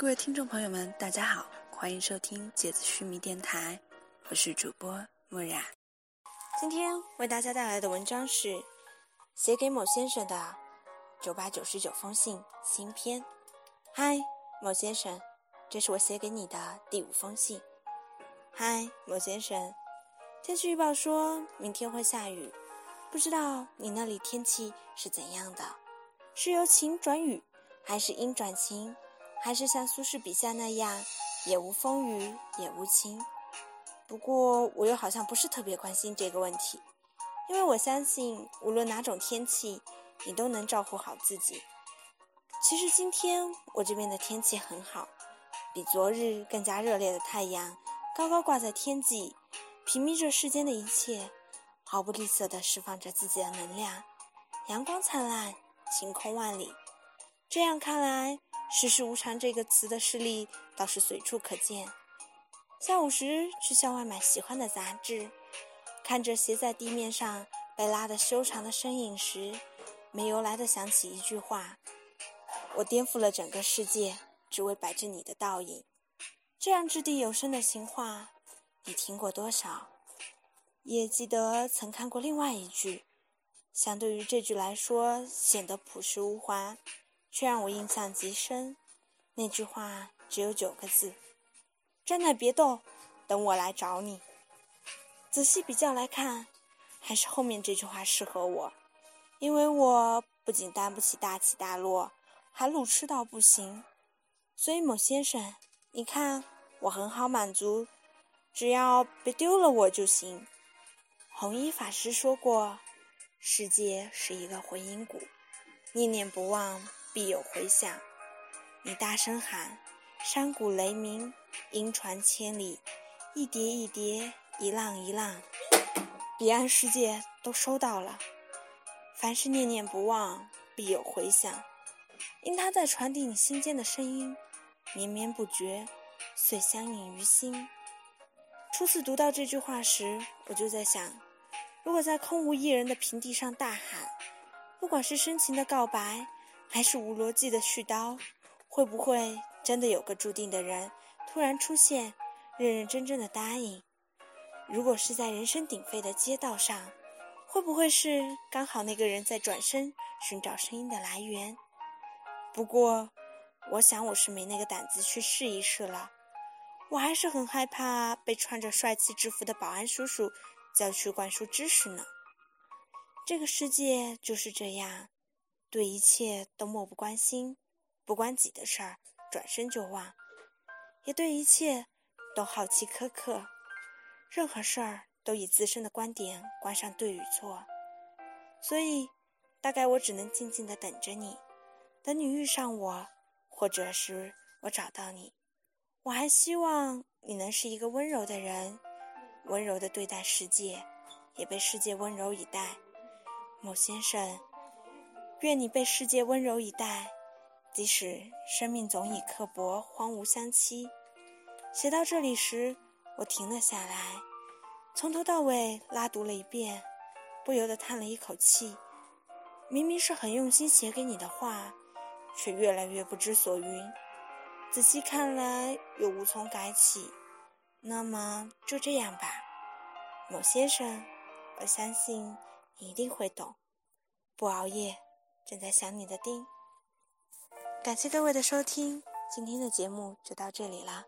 各位听众朋友们，大家好，欢迎收听芥子须弥电台，我是主播木然。今天为大家带来的文章是写给某先生的九百九十九封信新篇。嗨，某先生，这是我写给你的第五封信。嗨，某先生，天气预报说明天会下雨，不知道你那里天气是怎样的？是由晴转雨，还是阴转晴？还是像苏轼笔下那样，也无风雨也无晴。不过我又好像不是特别关心这个问题，因为我相信无论哪种天气，你都能照顾好自己。其实今天我这边的天气很好，比昨日更加热烈的太阳高高挂在天际，屏蔽着世间的一切，毫不吝啬地释放着自己的能量，阳光灿烂，晴空万里。这样看来。世事无常这个词的事例倒是随处可见。下午时去校外买喜欢的杂志，看着斜在地面上被拉得修长的身影时，没由来的想起一句话：“我颠覆了整个世界，只为摆着你的倒影。”这样掷地有声的情话，你听过多少？也记得曾看过另外一句，相对于这句来说，显得朴实无华。却让我印象极深。那句话只有九个字：“站那别动，等我来找你。”仔细比较来看，还是后面这句话适合我，因为我不仅担不起大起大落，还路痴到不行。所以，某先生，你看我很好满足，只要别丢了我就行。弘一法师说过：“世界是一个回音谷，念念不忘。”必有回响。你大声喊，山谷雷鸣，音传千里，一叠一叠，一浪一浪，彼岸世界都收到了。凡是念念不忘，必有回响，因它在传递你心间的声音，绵绵不绝，遂相印于心。初次读到这句话时，我就在想，如果在空无一人的平地上大喊，不管是深情的告白。还是无逻辑的絮叨，会不会真的有个注定的人突然出现，认认真真的答应？如果是在人声鼎沸的街道上，会不会是刚好那个人在转身寻找声音的来源？不过，我想我是没那个胆子去试一试了。我还是很害怕被穿着帅气制服的保安叔叔叫去灌输知识呢。这个世界就是这样。对一切都漠不关心，不关己的事儿转身就忘；也对一切都好奇苛刻，任何事儿都以自身的观点关上对与错。所以，大概我只能静静的等着你，等你遇上我，或者是我找到你。我还希望你能是一个温柔的人，温柔的对待世界，也被世界温柔以待。某先生。愿你被世界温柔以待，即使生命总以刻薄荒芜相欺。写到这里时，我停了下来，从头到尾拉读了一遍，不由得叹了一口气。明明是很用心写给你的话，却越来越不知所云。仔细看来又无从改起。那么就这样吧，某先生，我相信你一定会懂。不熬夜。正在想你的丁，感谢各位的收听，今天的节目就到这里啦。